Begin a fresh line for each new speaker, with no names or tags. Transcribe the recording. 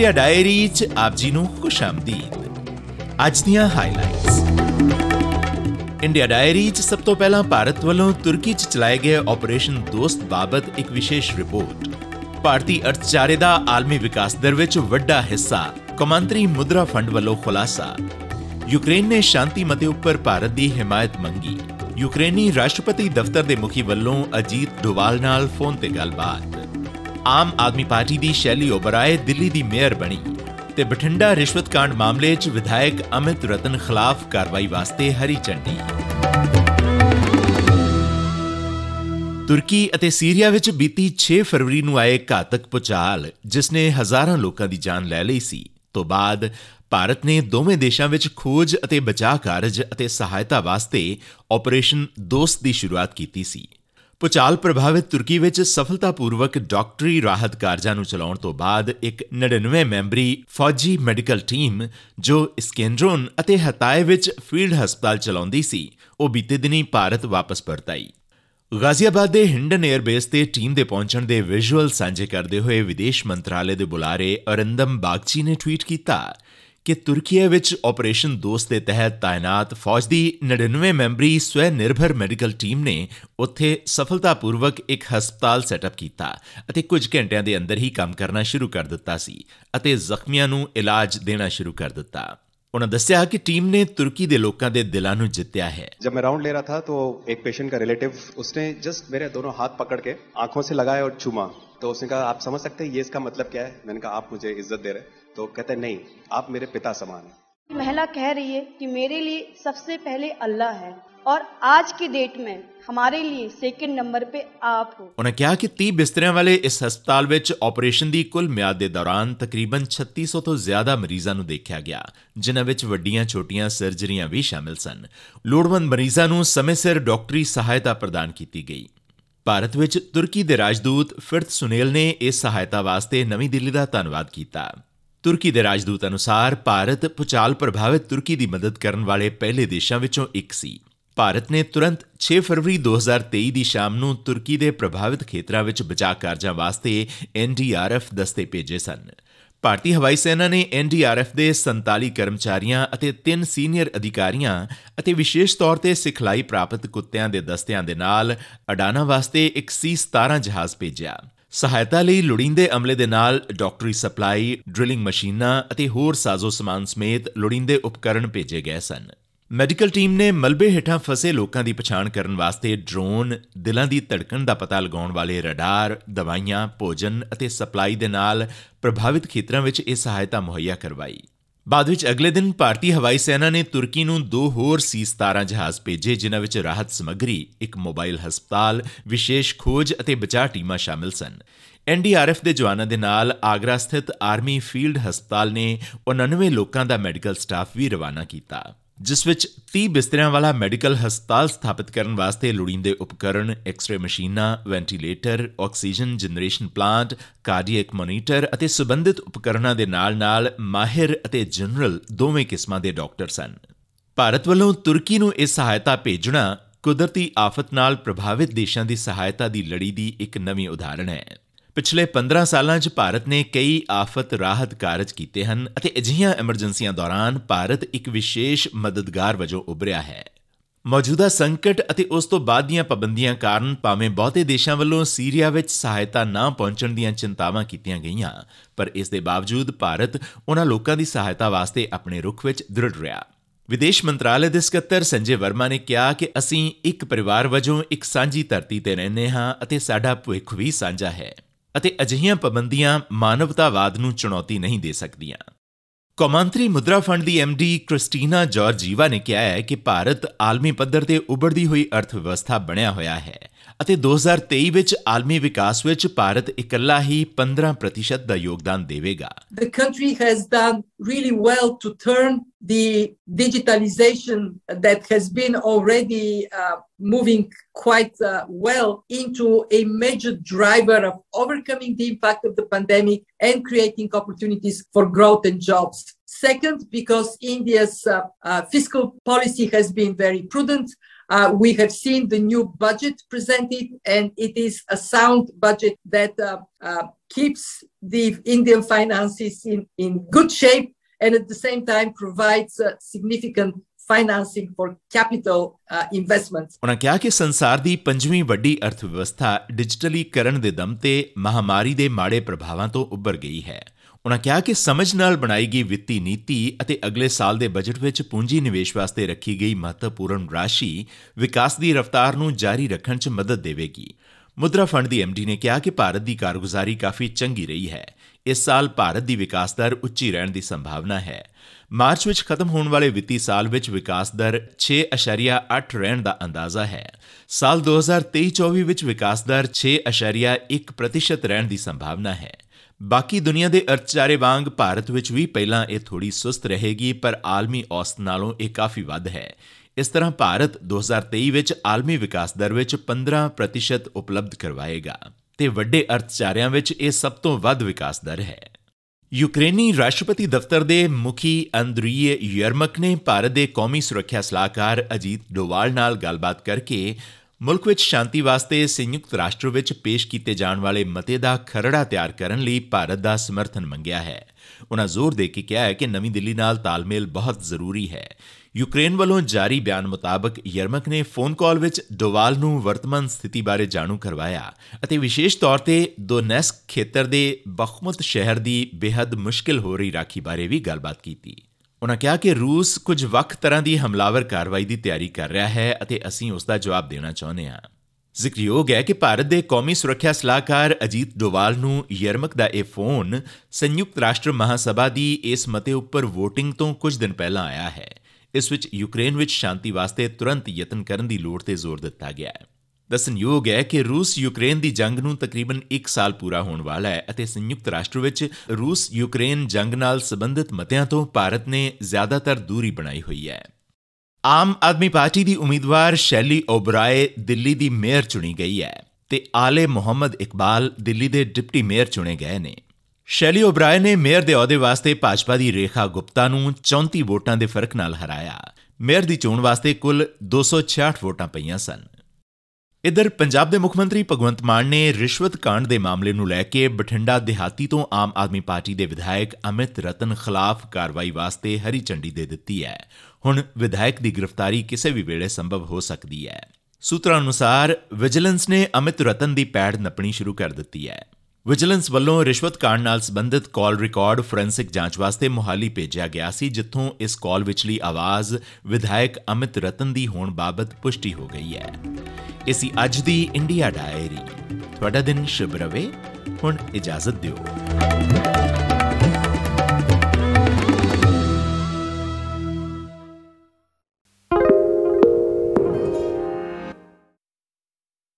India diary ਚ ਆਪ ਜੀ ਨੂੰ ਖੁਸ਼ਾਮਦੀਦ ਅੱਜ ਦੀਆਂ ਹਾਈਲਾਈਟਸ ਇੰਡੀਆ ਡਾਇਰੀ ਚ ਸਭ ਤੋਂ ਪਹਿਲਾਂ ਭਾਰਤ ਵੱਲੋਂ ਤੁਰਕੀ ਚ ਚਲਾਏ ਗਏ ਆਪਰੇਸ਼ਨ ਦੋਸਤ ਬਾਬਤ ਇੱਕ ਵਿਸ਼ੇਸ਼ ਰਿਪੋਰਟ ਭਾਰਤੀ ਅਰਥਚਾਰੇ ਦਾ ਆਲਮੀ ਵਿਕਾਸ ਦਰ ਵਿੱਚ ਵੱਡਾ ਹਿੱਸਾ, ਕੌਮਾਂਤਰੀ ਮੁਦਰਾ ਫੰਡ ਵੱਲੋਂ ਖੁਲਾਸਾ। ਯੂਕਰੇਨ ਨੇ ਸ਼ਾਂਤੀ ਮਤੇ ਉੱਪਰ ਭਾਰਤ ਦੀ ਹਮਾਇਤ ਮੰਗੀ। ਯੂਕਰੇਨੀ ਰਾਸ਼ਟਰਪਤੀ ਦਫ਼ਤਰ ਦੇ ਮੁਖੀ ਵੱਲੋਂ ਅਜੀਤ ਡੋਵਾਲ ਨਾਲ ਫੋਨ ਤੇ ਗੱਲਬਾਤ। ਆਮ ਆਦਮੀ ਪਾਰਟੀ ਦੀ ਸ਼ੈਲੀ ਓਬਰਾਏ ਦਿੱਲੀ ਦੀ ਮੇਅਰ ਬਣੀ ਤੇ ਬਠਿੰਡਾ ਰਿਸ਼ਵਤ ਕਾਂਡ ਮਾਮਲੇ 'ਚ ਵਿਧਾਇਕ ਅਮਿਤ ਰਤਨ ਖਿਲਾਫ ਕਾਰਵਾਈ ਵਾਸਤੇ ਹਰੀ ਝੰਡੀ। ਤੁਰਕੀ ਅਤੇ ਸੀਰੀਆ ਵਿੱਚ ਬੀਤੀ 6 ਫਰਵਰੀ ਨੂੰ ਆਏ ਘਾਤਕ ਪੁਚਾਲ, ਜਿਸ ਨੇ ਹਜ਼ਾਰਾਂ ਲੋਕਾਂ ਦੀ ਜਾਨ ਲੈ ਲਈ ਸੀ, ਤੋਂ ਬਾਅਦ ਭਾਰਤ ਨੇ ਦੋਵੇਂ ਦੇਸ਼ਾਂ ਵਿੱਚ ਖੋਜ ਅਤੇ ਬਚਾਅ ਕਾਰਜ ਅਤੇ ਸਹਾਇਤਾ ਵਾਸਤੇ ਆਪਰੇਸ਼ਨ ਦੋਸਤ ਦੀ ਸ਼ੁਰੂਆਤ ਕੀਤੀ ਸੀ। ਪੁਚਾਲ ਪ੍ਰਭਾਵਿਤ ਤੁਰਕੀ ਵਿੱਚ ਸਫਲਤਾਪੂਰਵਕ ਡਾਕਟਰੀ ਰਾਹਤ ਕਾਰਜਾਂ ਨੂੰ ਚਲਾਉਣ ਤੋਂ ਬਾਅਦ ਇੱਕ 99 ਮੈਂਬਰੀ ਫੌਜੀ ਮੈਡੀਕਲ ਟੀਮ ਜੋ ਇਸਕੈਂਡਰੋਨ ਅਤੇ ਹਤਾਏ ਵਿੱਚ ਫੀਲਡ ਹਸਪਤਾਲ ਚਲਾਉਂਦੀ ਸੀ, ਉਹ ਬੀਤੇ ਦਿਨੀ ਭਾਰਤ ਵਾਪਸ ਪਰਤ ਆਈ ਗਾਜ਼ੀਆਬਾਦ ਦੇ ਹਿੰਡਨ 에ਅਰਬੇਸ ਤੇ ਟੀਮ ਦੇ ਪਹੁੰਚਣ ਦੇ ਵਿਜ਼ੂਅਲ ਸਾਂਝੇ ਕਰਦੇ ਹੋਏ ਵਿਦੇਸ਼ ਮੰਤਰਾਲੇ ਦੇ ਬੁਲਾਰੇ ਅਰਿੰਦਮ ਬਾਗਚੀ ਨੇ ਟਵੀਟ ਕੀਤਾ। ਕਿ ਤੁਰਕੀ ਵਿੱਚ ਆਪਰੇਸ਼ਨ ਦੋਸਤ ਦੇ ਤਹਿਤ ਤਾਇਨਾਤ ਫੌਜ ਦੀ 99 ਮੈਂਬਰੀ ਸਵੈ ਨਿਰਭਰ ਮੈਡੀਕਲ ਟੀਮ ਨੇ ਉੱਥੇ ਸਫਲਤਾਪੂਰਵਕ ਇੱਕ ਹਸਪਤਾਲ ਸੈਟਅਪ ਕੀਤਾ ਅਤੇ ਕੁਝ ਘੰਟਿਆਂ ਦੇ ਅੰਦਰ ਹੀ ਕੰਮ ਕਰਨਾ ਸ਼ੁਰੂ ਕਰ ਦਿੱਤਾ ਸੀ ਅਤੇ ਜ਼ਖਮੀਆਂ ਨੂੰ ਇਲਾਜ ਦੇਣਾ ਸ਼ੁਰੂ ਕਰ ਦਿੱਤਾ। ਉਹਨਾਂ ਦੱਸਿਆ ਕਿ ਟੀਮ ਨੇ ਤੁਰਕੀ ਦੇ ਲੋਕਾਂ ਦੇ ਦਿਲਾਂ ਨੂੰ ਜਿੱਤਿਆ ਹੈ।
ਜਦ ਮੈਂ ਰਾਉਂਡ ਲੈ ਰਹਾ ਥਾ, ਤੋ ਇੱਕ ਪੇਸ਼ੈਂਟ ਦਾ ਰਿਲੇਟਿਵ, ਉਸਨੇ ਜਸਟ ਮੇਰੇ ਦੋਨੋਂ ਹੱਥ ਪਕੜ ਕੇ ਆਂਖੋਂ ਸੇ ਲਗਾਇਆ ਔਰ ਚੁਮਾ। तो उसने कहा आप समझ सकते हैं ये इसका मतलब क्या है मैंने कहा आप मुझे इज्जत दे रहे तो कहते हैं नहीं आप मेरे पिता समान हैं
महिला कह रही है कि मेरे लिए सबसे पहले अल्लाह है और आज की डेट में हमारे लिए सेकंड नंबर पे आप हो
ਉਹਨਾਂ ਕਿਹਾ ਕਿ 30 ਬਿਸਤਰਿਆਂ ਵਾਲੇ ਇਸ ਹਸਪਤਾਲ ਵਿੱਚ ਆਪਰੇਸ਼ਨ ਦੀ ਕੁੱਲ ਮਿਆਦ ਦੇ ਦੌਰਾਨ ਤਕਰੀਬਨ 3600 ਤੋਂ ਜ਼ਿਆਦਾ ਮਰੀਜ਼ਾਂ ਨੂੰ ਦੇਖਿਆ ਗਿਆ ਜਿਨ੍ਹਾਂ ਵਿੱਚ ਵੱਡੀਆਂ-ਛੋਟੀਆਂ ਸਰਜਰੀਆਂ ਵੀ ਸ਼ਾਮਿਲ ਸਨ ਲੋੜਵੰਦ ਮਰੀਜ਼ਾਂ ਨੂੰ ਸਮੇਂ ਸਿਰ ਡਾਕਟਰੀ ਸਹਾਇਤਾ ਪ੍ਰਦਾਨ ਕੀਤੀ ਗਈ ਭਾਰਤ ਵਿੱਚ ਤੁਰਕੀ ਦੇ ਰਾਜਦੂਤ ਫਿਰਤ ਸੁਨੇਲ ਨੇ ਇਸ ਸਹਾਇਤਾ ਵਾਸਤੇ ਨਵੀਂ ਦਿੱਲੀ ਦਾ ਧੰਨਵਾਦ ਕੀਤਾ। ਤੁਰਕੀ ਦੇ ਰਾਜਦੂਤ ਅਨੁਸਾਰ ਭਾਰਤ ਪੁਚਾਲ ਪ੍ਰਭਾਵਿਤ ਤੁਰਕੀ ਦੀ ਮਦਦ ਕਰਨ ਵਾਲੇ ਪਹਿਲੇ ਦੇਸ਼ਾਂ ਵਿੱਚੋਂ ਇੱਕ ਸੀ। ਭਾਰਤ ਨੇ ਤੁਰੰਤ 6 ਫਰਵਰੀ 2023 ਦੀ ਸ਼ਾਮ ਨੂੰ ਤੁਰਕੀ ਦੇ ਪ੍ਰਭਾਵਿਤ ਖੇਤਰਾਂ ਵਿੱਚ ਬਚਾਅ ਕਾਰਜਾਂ ਵਾਸਤੇ ਐਨਡੀਆਰਐਫ ਦਸਤੇ ਭੇਜੇ ਸਨ। ਭਾਰਤੀ ਹਵਾਈ ਸੈਨਾ ਨੇ ਐਨਡੀਆਰਐਫ ਦੇ 47 ਕਰਮਚਾਰੀਆਂ ਅਤੇ 3 ਸੀਨੀਅਰ ਅਧਿਕਾਰੀਆਂ ਅਤੇ ਵਿਸ਼ੇਸ਼ ਤੌਰ ਤੇ ਸਿਖਲਾਈ ਪ੍ਰਾਪਤ ਕੁੱਤਿਆਂ ਦੇ ਦਸਤਿਆਂ ਦੇ ਨਾਲ ਅਡਾਨਾ ਵਾਸਤੇ ਇੱਕ ਸੀ-17 ਜਹਾਜ਼ ਭੇਜਿਆ। ਸਹਾਇਤਾ ਲਈ ਲੋੜੀਂਦੇ ਅਮਲੇ ਦੇ ਨਾਲ ਡਾਕਟਰੀ ਸਪਲਾਈ, ਡ੍ਰਿਲਿੰਗ ਮਸ਼ੀਨਾਂ ਅਤੇ ਹੋਰ ਸਾਜ਼ੋ ਸਮਾਨ ਸਮੇਤ ਲੋੜੀਂਦੇ ਉਪਕਰਣ ਭੇਜੇ ਗਏ ਸਨ। ਮੈਡੀਕਲ ਟੀਮ ਨੇ ਮਲਬੇ ਹੇਠਾਂ ਫਸੇ ਲੋਕਾਂ ਦੀ ਪਛਾਣ ਕਰਨ ਵਾਸਤੇ ਡਰੋਨ ਦਿਲਾਂ ਦੀ ਧੜਕਣ ਦਾ ਪਤਾ ਲਗਾਉਣ ਵਾਲੇ ਰਡਾਰ, ਦਵਾਈਆਂ, ਭੋਜਨ ਅਤੇ ਸਪਲਾਈ ਦੇ ਨਾਲ ਪ੍ਰਭਾਵਿਤ ਖੇਤਰਾਂ ਵਿੱਚ ਇਹ ਸਹਾਇਤਾ ਮੁਹੱਈਆ ਕਰਵਾਈ। ਬਾਅਦ ਵਿੱਚ ਅਗਲੇ ਦਿਨ ਭਾਰਤੀ ਹਵਾਈ ਸੈਨਾ ਨੇ ਤੁਰਕੀ ਨੂੰ ਦੋ ਹੋਰ ਸੀ-17 ਜਹਾਜ਼ ਭੇਜੇ, ਜਿਨ੍ਹਾਂ ਵਿੱਚ ਰਾਹਤ ਸਮੱਗਰੀ, ਇੱਕ ਮੋਬਾਈਲ ਹਸਪਤਾਲ, ਵਿਸ਼ੇਸ਼ ਖੋਜ ਅਤੇ ਬਚਾਅ ਟੀਮਾਂ ਸ਼ਾਮਿਲ ਸਨ। ਐਨਡੀਆਰਐਫ ਦੇ ਜਵਾਨਾਂ ਦੇ ਨਾਲ ਆਗਰਾ ਸਥਿਤ ਆਰਮੀ ਫੀਲਡ ਹਸਪਤਾਲ ਨੇ 99 ਲੋਕਾਂ ਦਾ ਮੈਡੀਕਲ ਸਟਾਫ ਵੀ ਰਵਾਨਾ ਕੀਤਾ। ਜਿਸ ਵਿੱਚ 30 ਬਿਸਤਰਿਆਂ ਵਾਲਾ ਮੈਡੀਕਲ ਹਸਪਤਾਲ ਸਥਾਪਿਤ ਕਰਨ ਵਾਸਤੇ ਲੋੜੀਂਦੇ ਉਪਕਰਣ ਐਕਸ-ਰੇ ਮਸ਼ੀਨਾਂ, ventilator, oxygen generation plant, cardiac monitor ਅਤੇ ਸੰਬੰਧਿਤ ਉਪਕਰਣਾਂ ਦੇ ਨਾਲ-ਨਾਲ ਮਾਹਿਰ ਅਤੇ ਜਨਰਲ ਦੋਵੇਂ ਕਿਸਮਾਂ ਦੇ ਡਾਕਟਰ ਸਨ ਭਾਰਤ ਵੱਲੋਂ ਤੁਰਕੀ ਨੂੰ ਇਹ ਸਹਾਇਤਾ ਭੇਜਣਾ ਕੁਦਰਤੀ ਆਫਤ ਨਾਲ ਪ੍ਰਭਾਵਿਤ ਦੇਸ਼ਾਂ ਦੀ ਸਹਾਇਤਾ ਦੀ ਲੜੀ ਦੀ ਇੱਕ ਨਵੀਂ ਉਦਾਹਰਣ ਹੈ। ਪਿਛਲੇ 15 ਸਾਲਾਂ 'ਚ ਭਾਰਤ ਨੇ ਕਈ ਆਫਤ ਰਾਹਤ ਕਾਰਜ ਕੀਤੇ ਹਨ ਅਤੇ ਅਜਿਹੀਆਂ ਐਮਰਜੈਂਸੀਆਂ ਦੌਰਾਨ ਭਾਰਤ ਇੱਕ ਵਿਸ਼ੇਸ਼ ਮਦਦਗਾਰ ਵਜੋਂ ਉੱਭਰਿਆ ਹੈ। ਮੌਜੂਦਾ ਸੰਕਟ ਅਤੇ ਉਸ ਤੋਂ ਬਾਅਦ ਦੀਆਂ ਪਾਬੰਦੀਆਂ ਕਾਰਨ ਭਾਵੇਂ ਬਹੁਤੇ ਦੇਸ਼ਾਂ ਵੱਲੋਂ ਸੀਰੀਆ ਵਿੱਚ ਸਹਾਇਤਾ ਨਾ ਪਹੁੰਚਣ ਦੀਆਂ ਚਿੰਤਾਵਾਂ ਕੀਤੀਆਂ ਗਈਆਂ, ਪਰ ਇਸ ਦੇ ਬਾਵਜੂਦ ਭਾਰਤ ਉਹਨਾਂ ਲੋਕਾਂ ਦੀ ਸਹਾਇਤਾ ਵਾਸਤੇ ਆਪਣੇ ਰੁਖ ਵਿੱਚ ਦ੍ਰਿੜ ਰਿਹਾ। ਵਿਦੇਸ਼ ਮੰਤਰਾਲੇ ਦੇ ਸਕੱਤਰ ਸੰਜੇ ਵਰਮਾ ਨੇ ਕਿਹਾ ਕਿ ਅਸੀਂ ਇੱਕ ਪਰਿਵਾਰ ਵਜੋਂ ਇੱਕ ਸਾਂਝੀ ਧਰਤੀ ਤੇ ਰਹਿੰਦੇ ਹਾਂ ਅਤੇ ਸਾਡਾ ਭਵਿੱਖ ਵੀ ਸਾਂਝਾ ਹੈ। ਅਤੇ ਅਜਿਹੀਆਂ ਪਾਬੰਦੀਆਂ ਮਾਨਵਤਾਵਾਦ ਨੂੰ ਚੁਣੌਤੀ ਨਹੀਂ ਦੇ ਸਕਦੀਆਂ। ਕੌਮਾਂਤਰੀ ਮੁਦਰਾ ਫੰਡ ਦੀ ਐਮਡੀ ਕ੍ਰਿਸਟੀਨਾ ਜਾਰਜੀਵਾ ਨੇ ਕਿਹਾ ਹੈ ਕਿ ਭਾਰਤ ਆਲਮੀ ਪੱਧਰ ਤੇ ਉੱਭਰਦੀ ਹੋਈ ਅਰਥ ਵਿਵਸਥਾ ਬਣਿਆ ਹੋਇਆ ਹੈ। ਅਤੇ 2023 ਵਿੱਚ ਆਲਮੀ ਵਿਕਾਸ ਵਿੱਚ ਭਾਰਤ ਇਕੱਲਾ ਹੀ 15% ਦਾ ਯੋਗਦਾਨ ਦੇਵੇਗਾ
The country has done really well to turn the digitalization that has been already uh, moving quite uh, well into a major driver of overcoming the impact of the pandemic and creating opportunities for growth and jobs. Second, because India's uh, uh, fiscal policy has been very prudent, Uh, we have seen the new budget presented, and it is a sound budget that uh, uh, keeps the Indian finances in, in good shape and at the same time provides significant financing for capital uh, investments.
ਉਹਨਾਂ ਕਿਹਾ ਕਿ ਸੰਸਾਰ ਦੀ ਪੰਜਵੀਂ ਵੱਡੀ ਅਰਥ ਵਿਵਸਥਾ ਡਿਜੀਟਲੀਕਰਨ ਦੇ ਦਮ ਤੇ ਮਹਾਮਾਰੀ ਦੇ ਮਾੜੇ ਪ੍ਰਭਾਵਾਂ ਤੋਂ ਉੱਭਰ ਗਈ ਹੈ। ਉਹਨਾਂ ਕਿਹਾ ਕਿ ਸਮਝ ਨਾਲ ਬਣਾਈ ਗਈ ਵਿੱਤੀ ਨੀਤੀ ਅਤੇ ਅਗਲੇ ਸਾਲ ਦੇ ਬਜਟ ਵਿੱਚ ਪੂੰਜੀ ਨਿਵੇਸ਼ ਵਾਸਤੇ ਰੱਖੀ ਗਈ ਮਹੱਤਵਪੂਰਨ ਰਾਸ਼ੀ ਵਿਕਾਸ ਦੀ ਰਫ਼ਤਾਰ ਨੂੰ ਜਾਰੀ ਰੱਖਣ 'ਚ ਮਦਦ ਦੇਵੇਗੀ। ਮੁਦਰਾ ਫੰਡ ਦੀ ਐਮਡੀ ਨੇ ਕਿਹਾ ਕਿ ਭਾਰਤ ਦੀ ਕਾਰਗੁਜ਼ਾਰੀ ਕਾਫੀ ਚੰਗੀ ਰਹੀ ਹੈ। ਇਸ ਸਾਲ ਭਾਰਤ ਦੀ ਵਿਕਾਸ ਦਰ ਉੱਚੀ ਰਹਿਣ ਦੀ ਸੰਭਾਵਨਾ ਹੈ। ਮਾਰਚ ਵਿੱਚ ਖਤਮ ਹੋਣ ਵਾਲੇ ਵਿੱਤੀ ਸਾਲ ਵਿੱਚ ਵਿਕਾਸ ਦਰ 6.8 ਰਹਿਣ ਦਾ ਅੰਦਾਜ਼ਾ ਹੈ। ਸਾਲ 2023-24 ਵਿੱਚ ਵਿਕਾਸ ਦਰ 6.1% ਰਹਿਣ ਦੀ ਸੰਭਾਵਨਾ ਹੈ। ਬਾਕੀ ਦੁਨੀਆ ਦੇ ਅਰਥਚਾਰੇ ਵਾਂਗ ਭਾਰਤ ਵਿੱਚ ਵੀ ਪਹਿਲਾਂ ਇਹ ਥੋੜੀ ਸੁਸਤ ਰਹੇਗੀ, ਪਰ ਆਲਮੀ ਔਸਤ ਨਾਲੋਂ ਇਹ ਕਾਫੀ ਵੱਧ ਹੈ। ਇਸ ਤਰ੍ਹਾਂ ਭਾਰਤ 2023 ਵਿੱਚ ਆਲਮੀ ਵਿਕਾਸ ਦਰ ਵਿੱਚ 15% ਉਪਲਬਧ ਕਰਵਾਏਗਾ ਤੇ ਵੱਡੇ ਅਰਥਚਾਰਿਆਂ ਵਿੱਚ ਇਹ ਸਭ ਤੋਂ ਵੱਧ ਵਿਕਾਸ ਦਰ ਹੈ। ਯੂਕਰੇਨੀ ਰਾਸ਼ਟਰਪਤੀ ਦਫ਼ਤਰ ਦੇ ਮੁਖੀ ਅੰਦਰੀਏ ਯਰਮਕ ਨੇ ਭਾਰਤ ਦੇ ਕੌਮੀ ਸੁਰੱਖਿਆ ਸਲਾਹਕਾਰ ਅਜੀਤ ਡੋਵਾਲ ਨਾਲ ਗੱਲਬਾਤ ਕਰਕੇ ਮੁਲਕ ਵਿੱਚ ਸ਼ਾਂਤੀ ਵਾਸਤੇ ਸੰਯੁਕਤ ਰਾਸ਼ਟਰ ਵਿੱਚ ਪੇਸ਼ ਕੀਤੇ ਜਾਣ ਵਾਲੇ ਮਤੇ ਦਾ ਖਰੜਾ ਤਿਆਰ ਕਰਨ ਲਈ ਭਾਰਤ ਦਾ ਸਮਰਥਨ ਮੰਗਿਆ ਹੈ। ਉਹਨਾਂ ਜ਼ੋਰ ਦੇ ਕੇ ਕਿਹਾ ਹੈ ਕਿ ਨਵੀਂ ਦਿੱਲੀ ਨਾਲ ਤਾਲਮੇਲ ਬਹੁਤ ਜ਼ਰੂਰੀ ਹੈ। ਯੂਕਰੇਨ ਵੱਲੋਂ ਜਾਰੀ ਬਿਆਨ ਮੁਤਾਬਕ ਯਰਮਕ ਨੇ ਫੋਨ ਕਾਲ ਵਿੱਚ ਡੋਵਾਲ ਨੂੰ ਵਰਤਮਾਨ ਸਥਿਤੀ ਬਾਰੇ ਜਾਣੂ ਕਰਵਾਇਆ ਅਤੇ ਵਿਸ਼ੇਸ਼ ਤੌਰ ਤੇ ਦੋਨੈਸਕ ਖੇਤਰ ਦੇ ਬਖਮਤ ਸ਼ਹਿਰ ਦੀ ਬੇहद ਮੁਸ਼ਕਿਲ ਹੋ ਰਹੀ ਰਾਖੀ ਬਾਰੇ ਵੀ ਗੱਲਬਾਤ ਕੀਤੀ। ਉਹਨਾਂ ਕਿਹਾ ਕਿ ਰੂਸ ਕੁਝ ਵੱਖ ਤਰ੍ਹਾਂ ਦੀ ਹਮਲਾਵਰ ਕਾਰਵਾਈ ਦੀ ਤਿਆਰੀ ਕਰ ਰਿਹਾ ਹੈ ਅਤੇ ਅਸੀਂ ਉਸ ਦਾ ਜਵਾਬ ਦੇਣਾ ਚਾਹੁੰਦੇ ਹਾਂ। ਜ਼ਿਕਰਯੋਗ ਹੈ ਕਿ ਭਾਰਤ ਦੇ ਕੌਮੀ ਸੁਰੱਖਿਆ ਸਲਾਹਕਾਰ ਅਜੀਤ ਡੋਵਾਲ ਨੂੰ ਯਰਮਕ ਦਾ ਇਹ ਫੋਨ ਸੰਯੁਕਤ ਰਾਸ਼ਟਰ ਮਹਾਸਭਾ ਦੀ ਇਸ ਮਤੇ ਉੱਪਰ VOTING ਤੋਂ ਕੁਝ ਦਿਨ ਪਹਿਲਾਂ ਆਇਆ ਹੈ। ਇਸ ਵਿੱਚ ਯੂਕਰੇਨ ਵਿੱਚ ਸ਼ਾਂਤੀ ਵਾਸਤੇ ਤੁਰੰਤ ਯਤਨ ਕਰਨ ਦੀ ਲੋੜ ਤੇ ਜ਼ੋਰ ਦਿੱਤਾ ਗਿਆ ਹੈ। ਦੱਸਣਯੋਗ ਹੈ ਕਿ ਰੂਸ ਯੂਕਰੇਨ ਦੀ ਜੰਗ ਨੂੰ ਤਕਰੀਬਨ 1 ਸਾਲ ਪੂਰਾ ਹੋਣ ਵਾਲਾ ਹੈ ਅਤੇ ਸੰਯੁਕਤ ਰਾਸ਼ਟਰ ਵਿੱਚ ਰੂਸ ਯੂਕਰੇਨ ਜੰਗ ਨਾਲ ਸੰਬੰਧਿਤ ਮਤਿਆਂ ਤੋਂ ਭਾਰਤ ਨੇ ਜ਼ਿਆਦਾਤਰ ਦੂਰੀ ਬਣਾਈ ਹੋਈ ਹੈ। ਆਮ ਆਦਮੀ ਪਾਰਟੀ ਦੀ ਉਮੀਦਵਾਰ ਸ਼ੈਲੀ ਓਬਰਾਏ ਦਿੱਲੀ ਦੀ ਮੇਅਰ ਚੁਣੀ ਗਈ ਹੈ ਤੇ ਆਲੇ ਮੁਹੰਮਦ ਇਕਬਾਲ ਦਿੱਲੀ ਦੇ ਡਿਪਟੀ ਮੇਅਰ ਚੁਣੇ ਗਏ ਨੇ। ਸ਼ੈਲੀ ਓਬਰਾਏ ਨੇ ਮੇਅਰ ਦੇ ਅਹੁਦੇ ਵਾਸਤੇ ਭਾਜਪਾ ਦੀ ਰੇਖਾ ਗੁਪਤਾ ਨੂੰ 34 ਵੋਟਾਂ ਦੇ ਫ਼ਰਕ ਨਾਲ ਹਰਾਇਆ। ਮੇਅਰ ਦੀ ਚੋਣ ਵਾਸਤੇ ਕੁੱਲ 266 ਵੋਟਾਂ ਪਈਆਂ ਸਨ। ਇਧਰ ਪੰਜਾਬ ਦੇ ਮੁੱਖ ਮੰਤਰੀ ਭਗਵੰਤ ਮਾਨ ਨੇ ਰਿਸ਼ਵਤ ਕਾਂਡ ਦੇ ਮਾਮਲੇ ਨੂੰ ਲੈ ਕੇ ਬਠਿੰਡਾ ਦਿਹਾਤੀ ਤੋਂ ਆਮ ਆਦਮੀ ਪਾਰਟੀ ਦੇ ਵਿਧਾਇਕ ਅਮਿਤ ਰਤਨ ਖਿਲਾਫ ਕਾਰਵਾਈ ਵਾਸਤੇ ਹਰੀ ਝੰਡੀ ਦੇ ਦਿੱਤੀ ਹੈ। ਹੁਣ ਵਿਧਾਇਕ ਦੀ ਗ੍ਰਿਫਤਾਰੀ ਕਿਸੇ ਵੀ ਵੇਲੇ ਸੰਭਵ ਹੋ ਸਕਦੀ ਹੈ। ਸੂਤਰਾਂ ਅਨੁਸਾਰ ਵਿਜੀਲੈਂਸ ਨੇ ਅਮਿਤ ਰਤਨ ਦੀ ਪੈੜ ਨੱਪਣੀ ਸ਼ੁਰੂ ਕਰ ਦਿੱਤੀ ਹੈ। ਵਿਜੀਲੈਂਸ ਵੱਲੋਂ ਰਿਸ਼ਵਤ ਕਾਂਡ ਨਾਲ ਸੰਬੰਧਿਤ ਕਾਲ ਰਿਕਾਰਡ ਫੋਰੈਂਸਿਕ ਜਾਂਚ ਵਾਸਤੇ ਮੁਹਾਲੀ ਭੇਜਿਆ ਗਿਆ ਸੀ, ਜਿੱਥੋਂ ਇਸ ਕਾਲ ਵਿਚਲੀ ਆਵਾਜ਼ ਵਿਧਾਇਕ ਅਮਿਤ ਰਤਨ ਦੀ ਹੋਣ ਬਾਬਤ ਪੁਸ਼ਟੀ ਹੋ ਗਈ ਹੈ। ਇਸੀ ਅੱਜ ਦੀ ਇੰਡੀਆ ਡਾਇਰੀ। ਤੁਹਾਡਾ ਦਿਨ ਸ਼ੁਭ ਰਵੇ। ਹੁਣ ਇਜਾਜ਼ਤ ਦਿਓ।